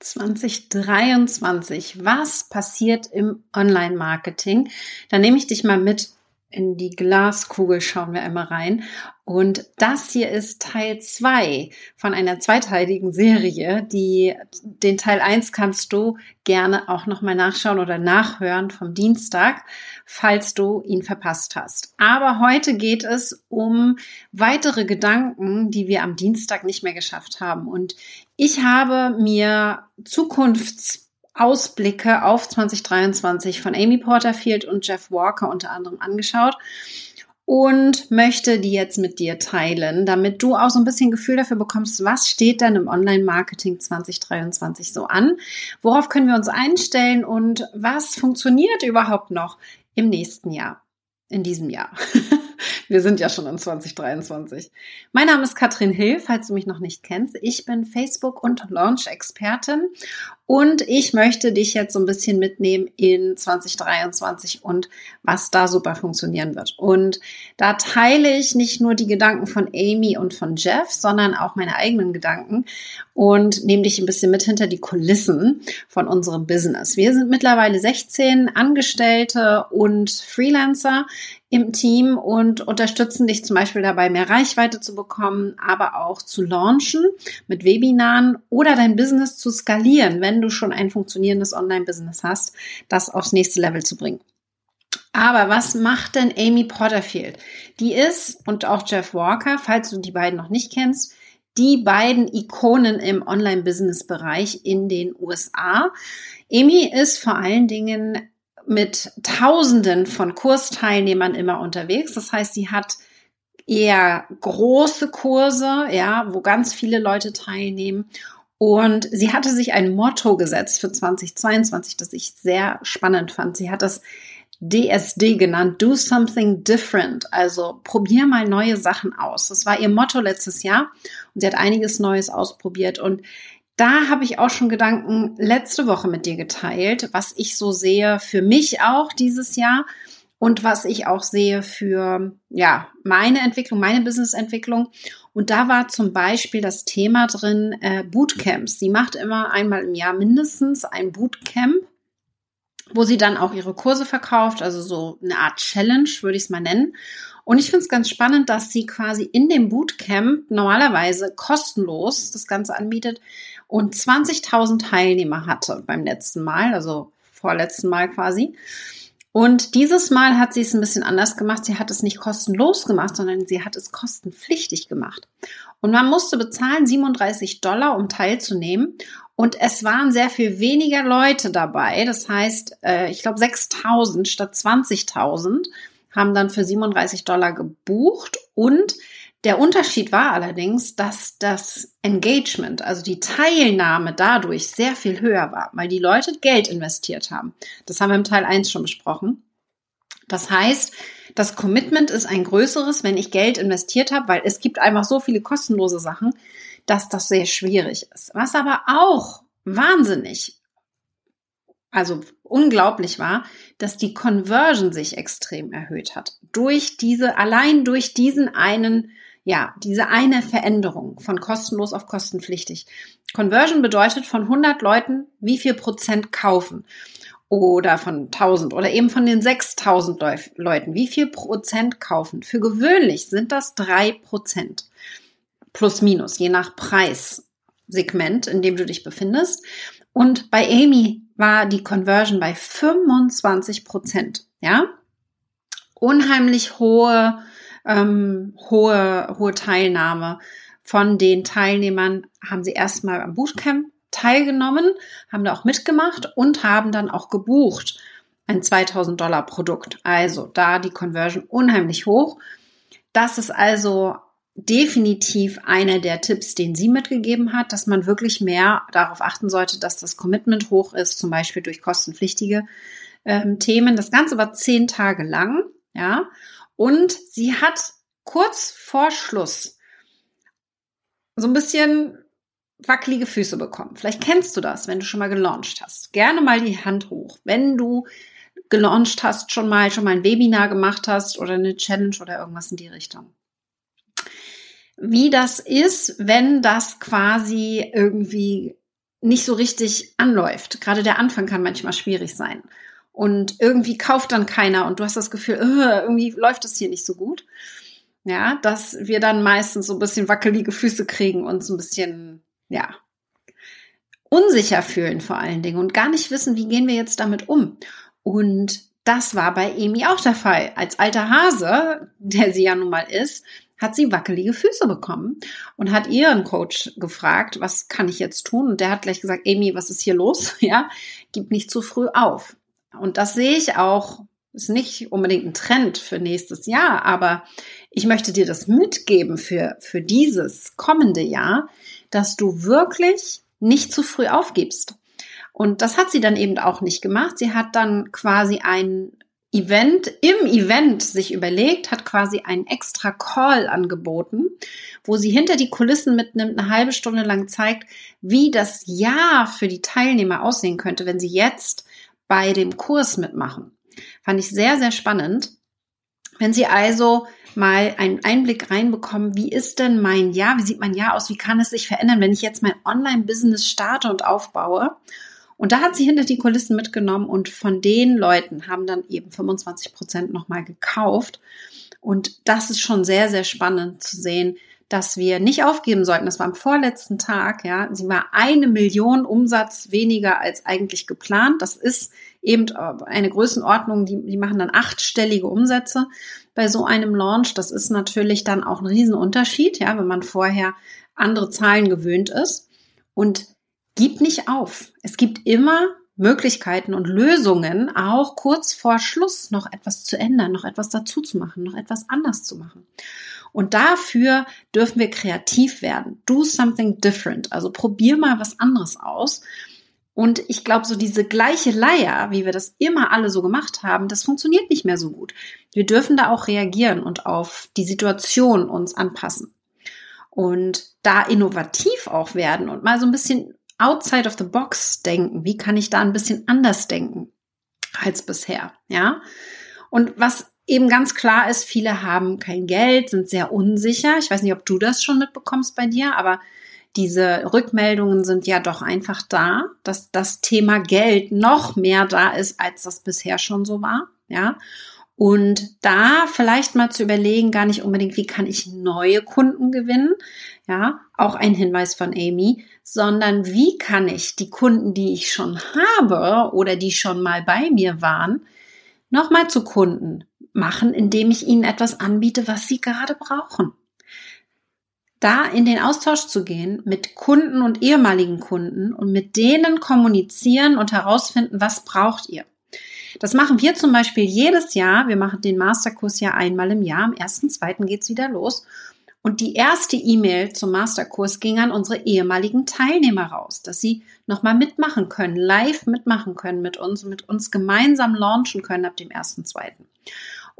2023. Was passiert im Online-Marketing? Da nehme ich dich mal mit in die Glaskugel, schauen wir einmal rein. Und das hier ist Teil zwei von einer zweiteiligen Serie. Die, den Teil eins kannst du gerne auch nochmal nachschauen oder nachhören vom Dienstag, falls du ihn verpasst hast. Aber heute geht es um weitere Gedanken, die wir am Dienstag nicht mehr geschafft haben. Und ich habe mir Zukunftsausblicke auf 2023 von Amy Porterfield und Jeff Walker unter anderem angeschaut und möchte die jetzt mit dir teilen, damit du auch so ein bisschen Gefühl dafür bekommst, was steht denn im Online-Marketing 2023 so an? Worauf können wir uns einstellen und was funktioniert überhaupt noch im nächsten Jahr, in diesem Jahr? Wir sind ja schon in 2023. Mein Name ist Katrin Hill, falls du mich noch nicht kennst. Ich bin Facebook- und Launch-Expertin und ich möchte dich jetzt so ein bisschen mitnehmen in 2023 und was da super funktionieren wird. Und da teile ich nicht nur die Gedanken von Amy und von Jeff, sondern auch meine eigenen Gedanken und nehme dich ein bisschen mit hinter die Kulissen von unserem Business. Wir sind mittlerweile 16 Angestellte und Freelancer im Team und unterstützen dich zum Beispiel dabei, mehr Reichweite zu bekommen, aber auch zu launchen mit Webinaren oder dein Business zu skalieren, wenn du schon ein funktionierendes Online-Business hast, das aufs nächste Level zu bringen. Aber was macht denn Amy Porterfield? Die ist, und auch Jeff Walker, falls du die beiden noch nicht kennst, die beiden Ikonen im Online-Business-Bereich in den USA. Amy ist vor allen Dingen mit Tausenden von Kursteilnehmern immer unterwegs. Das heißt, sie hat eher große Kurse, ja, wo ganz viele Leute teilnehmen. Und sie hatte sich ein Motto gesetzt für 2022, das ich sehr spannend fand. Sie hat das DSD genannt, Do Something Different. Also probier mal neue Sachen aus. Das war ihr Motto letztes Jahr und sie hat einiges Neues ausprobiert. Und da habe ich auch schon Gedanken letzte Woche mit dir geteilt, was ich so sehe für mich auch dieses Jahr und was ich auch sehe für ja meine Entwicklung, meine Businessentwicklung. Und da war zum Beispiel das Thema drin äh, Bootcamps. Sie macht immer einmal im Jahr mindestens ein Bootcamp, wo sie dann auch ihre Kurse verkauft, also so eine Art Challenge würde ich es mal nennen. Und ich finde es ganz spannend, dass sie quasi in dem Bootcamp normalerweise kostenlos das Ganze anbietet und 20.000 Teilnehmer hatte beim letzten Mal, also vorletzten Mal quasi. Und dieses Mal hat sie es ein bisschen anders gemacht. Sie hat es nicht kostenlos gemacht, sondern sie hat es kostenpflichtig gemacht. Und man musste bezahlen 37 Dollar, um teilzunehmen. Und es waren sehr viel weniger Leute dabei. Das heißt, äh, ich glaube 6000 statt 20.000 haben dann für 37 Dollar gebucht und der Unterschied war allerdings, dass das Engagement, also die Teilnahme dadurch sehr viel höher war, weil die Leute Geld investiert haben. Das haben wir im Teil 1 schon besprochen. Das heißt, das Commitment ist ein größeres, wenn ich Geld investiert habe, weil es gibt einfach so viele kostenlose Sachen, dass das sehr schwierig ist. Was aber auch wahnsinnig, also unglaublich war, dass die Conversion sich extrem erhöht hat. Durch diese, allein durch diesen einen ja, diese eine Veränderung von kostenlos auf kostenpflichtig. Conversion bedeutet von 100 Leuten, wie viel Prozent kaufen oder von 1000 oder eben von den 6000 Leuten, wie viel Prozent kaufen. Für gewöhnlich sind das drei Prozent. Plus minus, je nach Preissegment, in dem du dich befindest. Und bei Amy war die Conversion bei 25 Prozent. Ja? Unheimlich hohe ähm, hohe, hohe Teilnahme. Von den Teilnehmern haben sie erstmal am Bootcamp teilgenommen, haben da auch mitgemacht und haben dann auch gebucht ein 2000 Dollar Produkt. Also da die Conversion unheimlich hoch. Das ist also definitiv einer der Tipps, den sie mitgegeben hat, dass man wirklich mehr darauf achten sollte, dass das Commitment hoch ist, zum Beispiel durch kostenpflichtige ähm, Themen. Das Ganze war zehn Tage lang, ja. Und sie hat kurz vor Schluss so ein bisschen wackelige Füße bekommen. Vielleicht kennst du das, wenn du schon mal gelauncht hast. Gerne mal die Hand hoch. Wenn du gelauncht hast, schon mal, schon mal ein Webinar gemacht hast oder eine Challenge oder irgendwas in die Richtung. Wie das ist, wenn das quasi irgendwie nicht so richtig anläuft. Gerade der Anfang kann manchmal schwierig sein. Und irgendwie kauft dann keiner und du hast das Gefühl, irgendwie läuft es hier nicht so gut. Ja, dass wir dann meistens so ein bisschen wackelige Füße kriegen und so ein bisschen, ja, unsicher fühlen vor allen Dingen und gar nicht wissen, wie gehen wir jetzt damit um. Und das war bei Amy auch der Fall. Als alter Hase, der sie ja nun mal ist, hat sie wackelige Füße bekommen und hat ihren Coach gefragt, was kann ich jetzt tun? Und der hat gleich gesagt, Amy, was ist hier los? Ja, gib nicht zu früh auf. Und das sehe ich auch, ist nicht unbedingt ein Trend für nächstes Jahr, aber ich möchte dir das mitgeben für, für dieses kommende Jahr, dass du wirklich nicht zu früh aufgibst. Und das hat sie dann eben auch nicht gemacht. Sie hat dann quasi ein Event im Event sich überlegt, hat quasi einen extra Call angeboten, wo sie hinter die Kulissen mitnimmt, eine halbe Stunde lang zeigt, wie das Jahr für die Teilnehmer aussehen könnte, wenn sie jetzt bei dem Kurs mitmachen. Fand ich sehr, sehr spannend. Wenn Sie also mal einen Einblick reinbekommen, wie ist denn mein Jahr, wie sieht mein Jahr aus, wie kann es sich verändern, wenn ich jetzt mein Online-Business starte und aufbaue und da hat sie hinter die Kulissen mitgenommen und von den Leuten haben dann eben 25 Prozent nochmal gekauft. Und das ist schon sehr, sehr spannend zu sehen, dass wir nicht aufgeben sollten. Das war am vorletzten Tag, ja. Sie war eine Million Umsatz weniger als eigentlich geplant. Das ist eben eine Größenordnung, die, die machen dann achtstellige Umsätze bei so einem Launch. Das ist natürlich dann auch ein Riesenunterschied, ja, wenn man vorher andere Zahlen gewöhnt ist. Und gib nicht auf. Es gibt immer Möglichkeiten und Lösungen, auch kurz vor Schluss noch etwas zu ändern, noch etwas dazu zu machen, noch etwas anders zu machen. Und dafür dürfen wir kreativ werden. Do something different. Also probier mal was anderes aus. Und ich glaube, so diese gleiche Leier, wie wir das immer alle so gemacht haben, das funktioniert nicht mehr so gut. Wir dürfen da auch reagieren und auf die Situation uns anpassen. Und da innovativ auch werden und mal so ein bisschen outside of the box denken. Wie kann ich da ein bisschen anders denken als bisher? Ja. Und was eben ganz klar ist, viele haben kein Geld, sind sehr unsicher. Ich weiß nicht, ob du das schon mitbekommst bei dir, aber diese Rückmeldungen sind ja doch einfach da, dass das Thema Geld noch mehr da ist, als das bisher schon so war. Ja. Und da vielleicht mal zu überlegen, gar nicht unbedingt, wie kann ich neue Kunden gewinnen, ja, auch ein Hinweis von Amy, sondern wie kann ich die Kunden, die ich schon habe oder die schon mal bei mir waren, nochmal zu Kunden machen, indem ich ihnen etwas anbiete, was sie gerade brauchen. Da in den Austausch zu gehen mit Kunden und ehemaligen Kunden und mit denen kommunizieren und herausfinden, was braucht ihr. Das machen wir zum Beispiel jedes Jahr. Wir machen den Masterkurs ja einmal im Jahr. Am 1.2. geht's wieder los. Und die erste E-Mail zum Masterkurs ging an unsere ehemaligen Teilnehmer raus, dass sie nochmal mitmachen können, live mitmachen können mit uns und mit uns gemeinsam launchen können ab dem 1.2.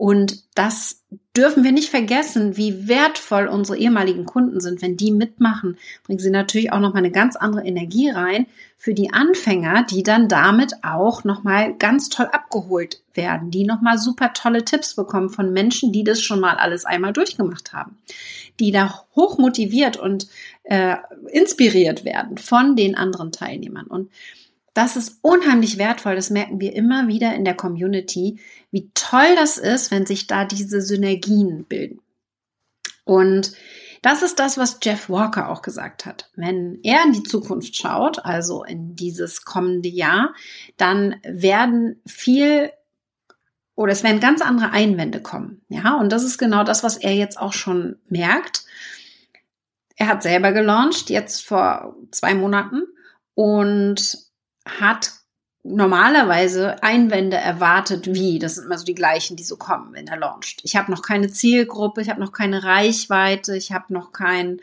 Und das dürfen wir nicht vergessen, wie wertvoll unsere ehemaligen Kunden sind. Wenn die mitmachen, bringen sie natürlich auch nochmal eine ganz andere Energie rein für die Anfänger, die dann damit auch nochmal ganz toll abgeholt werden, die nochmal super tolle Tipps bekommen von Menschen, die das schon mal alles einmal durchgemacht haben, die da hoch motiviert und äh, inspiriert werden von den anderen Teilnehmern. Und das ist unheimlich wertvoll. Das merken wir immer wieder in der Community, wie toll das ist, wenn sich da diese Synergien bilden. Und das ist das, was Jeff Walker auch gesagt hat. Wenn er in die Zukunft schaut, also in dieses kommende Jahr, dann werden viel oder es werden ganz andere Einwände kommen. Ja, und das ist genau das, was er jetzt auch schon merkt. Er hat selber gelauncht, jetzt vor zwei Monaten und hat normalerweise Einwände erwartet, wie, das sind immer so die gleichen, die so kommen, wenn er launcht. Ich habe noch keine Zielgruppe, ich habe noch keine Reichweite, ich habe noch kein,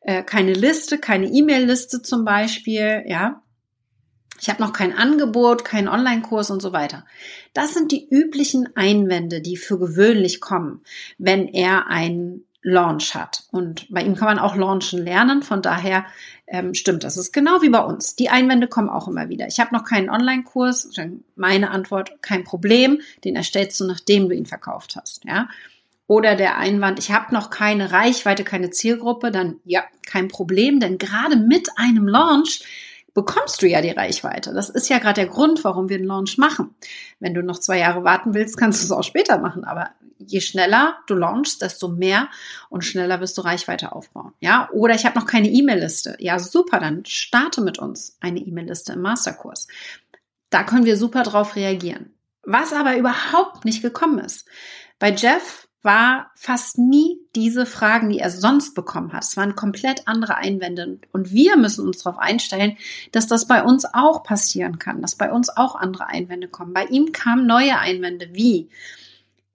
äh, keine Liste, keine E-Mail-Liste zum Beispiel, ja. Ich habe noch kein Angebot, keinen Online-Kurs und so weiter. Das sind die üblichen Einwände, die für gewöhnlich kommen, wenn er ein Launch hat. Und bei ihm kann man auch launchen lernen. Von daher ähm, stimmt das. ist genau wie bei uns. Die Einwände kommen auch immer wieder. Ich habe noch keinen Online-Kurs. Meine Antwort, kein Problem. Den erstellst du, nachdem du ihn verkauft hast. Ja. Oder der Einwand, ich habe noch keine Reichweite, keine Zielgruppe, dann ja, kein Problem, denn gerade mit einem Launch bekommst du ja die Reichweite. Das ist ja gerade der Grund, warum wir einen Launch machen. Wenn du noch zwei Jahre warten willst, kannst du es auch später machen. Aber je schneller du launchst, desto mehr und schneller wirst du Reichweite aufbauen. Ja, oder ich habe noch keine E-Mail-Liste. Ja, super, dann starte mit uns eine E-Mail-Liste im Masterkurs. Da können wir super drauf reagieren. Was aber überhaupt nicht gekommen ist. Bei Jeff war fast nie diese Fragen, die er sonst bekommen hat. Es waren komplett andere Einwände. Und wir müssen uns darauf einstellen, dass das bei uns auch passieren kann, dass bei uns auch andere Einwände kommen. Bei ihm kamen neue Einwände wie,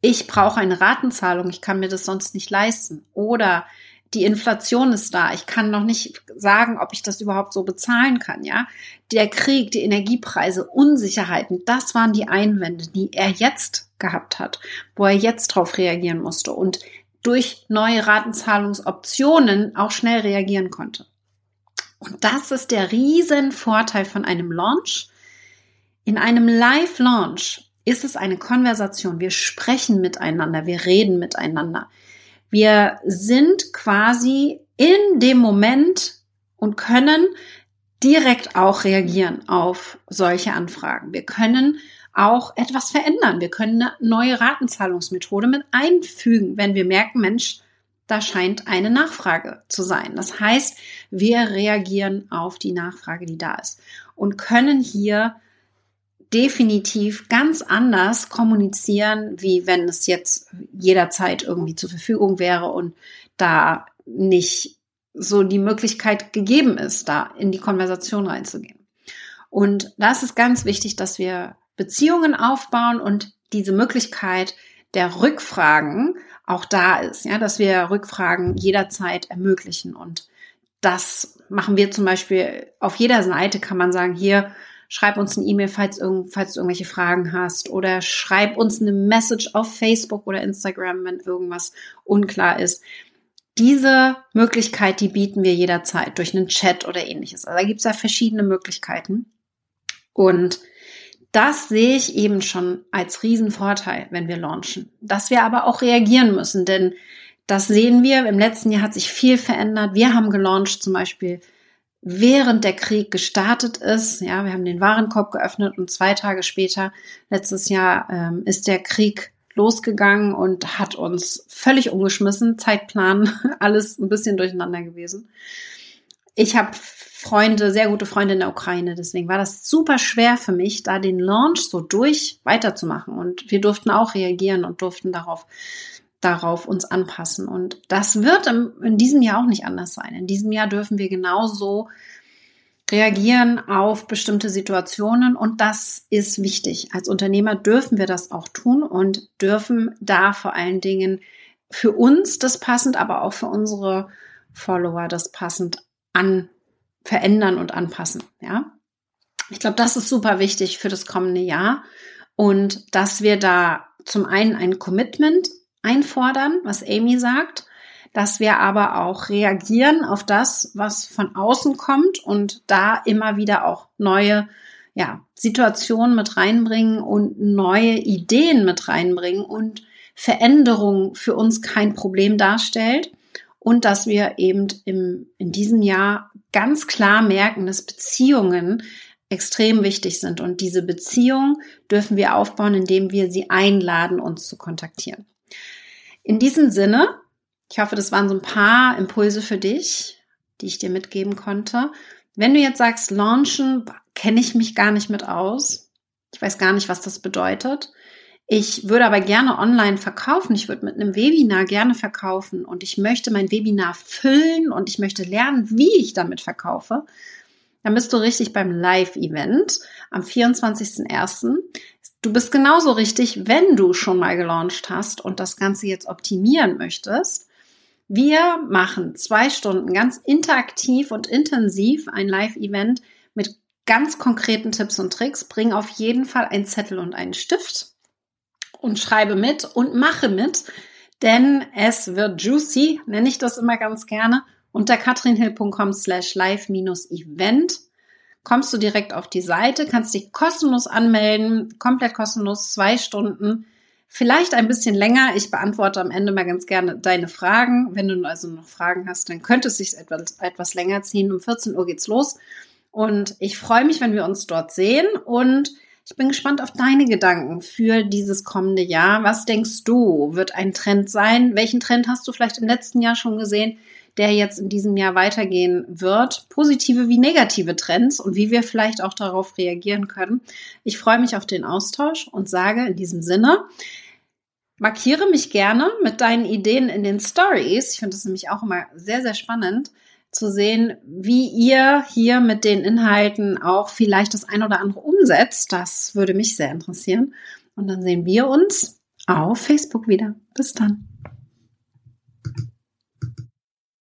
ich brauche eine Ratenzahlung, ich kann mir das sonst nicht leisten. Oder die Inflation ist da. Ich kann noch nicht sagen, ob ich das überhaupt so bezahlen kann, ja. Der Krieg, die Energiepreise, Unsicherheiten, das waren die Einwände, die er jetzt gehabt hat, wo er jetzt drauf reagieren musste und durch neue Ratenzahlungsoptionen auch schnell reagieren konnte. Und das ist der riesen Vorteil von einem Launch. In einem Live-Launch ist es eine Konversation. Wir sprechen miteinander, wir reden miteinander. Wir sind quasi in dem Moment und können direkt auch reagieren auf solche Anfragen. Wir können auch etwas verändern. Wir können eine neue Ratenzahlungsmethode mit einfügen, wenn wir merken, Mensch, da scheint eine Nachfrage zu sein. Das heißt, wir reagieren auf die Nachfrage, die da ist und können hier definitiv ganz anders kommunizieren, wie wenn es jetzt jederzeit irgendwie zur Verfügung wäre und da nicht so die Möglichkeit gegeben ist, da in die Konversation reinzugehen. Und das ist ganz wichtig, dass wir Beziehungen aufbauen und diese Möglichkeit der Rückfragen auch da ist, ja, dass wir Rückfragen jederzeit ermöglichen. Und das machen wir zum Beispiel auf jeder Seite kann man sagen, hier, schreib uns eine E-Mail, falls, falls du irgendwelche Fragen hast oder schreib uns eine Message auf Facebook oder Instagram, wenn irgendwas unklar ist. Diese Möglichkeit, die bieten wir jederzeit durch einen Chat oder ähnliches. Also da gibt es ja verschiedene Möglichkeiten. Und das sehe ich eben schon als Riesenvorteil, wenn wir launchen. Dass wir aber auch reagieren müssen, denn das sehen wir. Im letzten Jahr hat sich viel verändert. Wir haben gelauncht zum Beispiel während der Krieg gestartet ist. Ja, wir haben den Warenkorb geöffnet und zwei Tage später, letztes Jahr, ähm, ist der Krieg losgegangen und hat uns völlig umgeschmissen. Zeitplan, alles ein bisschen durcheinander gewesen. Ich habe Freunde, sehr gute Freunde in der Ukraine. Deswegen war das super schwer für mich, da den Launch so durch weiterzumachen. Und wir durften auch reagieren und durften darauf, darauf uns anpassen. Und das wird in diesem Jahr auch nicht anders sein. In diesem Jahr dürfen wir genauso reagieren auf bestimmte Situationen und das ist wichtig. Als Unternehmer dürfen wir das auch tun und dürfen da vor allen Dingen für uns das passend, aber auch für unsere Follower das passend an verändern und anpassen. Ja, ich glaube, das ist super wichtig für das kommende Jahr und dass wir da zum einen ein Commitment einfordern, was Amy sagt, dass wir aber auch reagieren auf das, was von außen kommt und da immer wieder auch neue ja, Situationen mit reinbringen und neue Ideen mit reinbringen und Veränderung für uns kein Problem darstellt und dass wir eben im, in diesem Jahr ganz klar merken, dass Beziehungen extrem wichtig sind. Und diese Beziehung dürfen wir aufbauen, indem wir sie einladen, uns zu kontaktieren. In diesem Sinne, ich hoffe, das waren so ein paar Impulse für dich, die ich dir mitgeben konnte. Wenn du jetzt sagst, launchen, kenne ich mich gar nicht mit aus. Ich weiß gar nicht, was das bedeutet. Ich würde aber gerne online verkaufen. Ich würde mit einem Webinar gerne verkaufen und ich möchte mein Webinar füllen und ich möchte lernen, wie ich damit verkaufe. Dann bist du richtig beim Live-Event am 24.01. Du bist genauso richtig, wenn du schon mal gelauncht hast und das Ganze jetzt optimieren möchtest. Wir machen zwei Stunden ganz interaktiv und intensiv ein Live-Event mit ganz konkreten Tipps und Tricks. Bring auf jeden Fall einen Zettel und einen Stift und schreibe mit und mache mit, denn es wird juicy, nenne ich das immer ganz gerne. Unter katrinhill.com slash live-event kommst du direkt auf die Seite, kannst dich kostenlos anmelden, komplett kostenlos, zwei Stunden, vielleicht ein bisschen länger. Ich beantworte am Ende mal ganz gerne deine Fragen. Wenn du also noch Fragen hast, dann könnte es sich etwas, etwas länger ziehen. Um 14 Uhr geht's los. Und ich freue mich, wenn wir uns dort sehen und ich bin gespannt auf deine Gedanken für dieses kommende Jahr. Was denkst du, wird ein Trend sein? Welchen Trend hast du vielleicht im letzten Jahr schon gesehen, der jetzt in diesem Jahr weitergehen wird? Positive wie negative Trends und wie wir vielleicht auch darauf reagieren können. Ich freue mich auf den Austausch und sage in diesem Sinne, markiere mich gerne mit deinen Ideen in den Stories. Ich finde das nämlich auch immer sehr, sehr spannend zu sehen, wie ihr hier mit den Inhalten auch vielleicht das ein oder andere umsetzt. Das würde mich sehr interessieren. Und dann sehen wir uns auf Facebook wieder. Bis dann.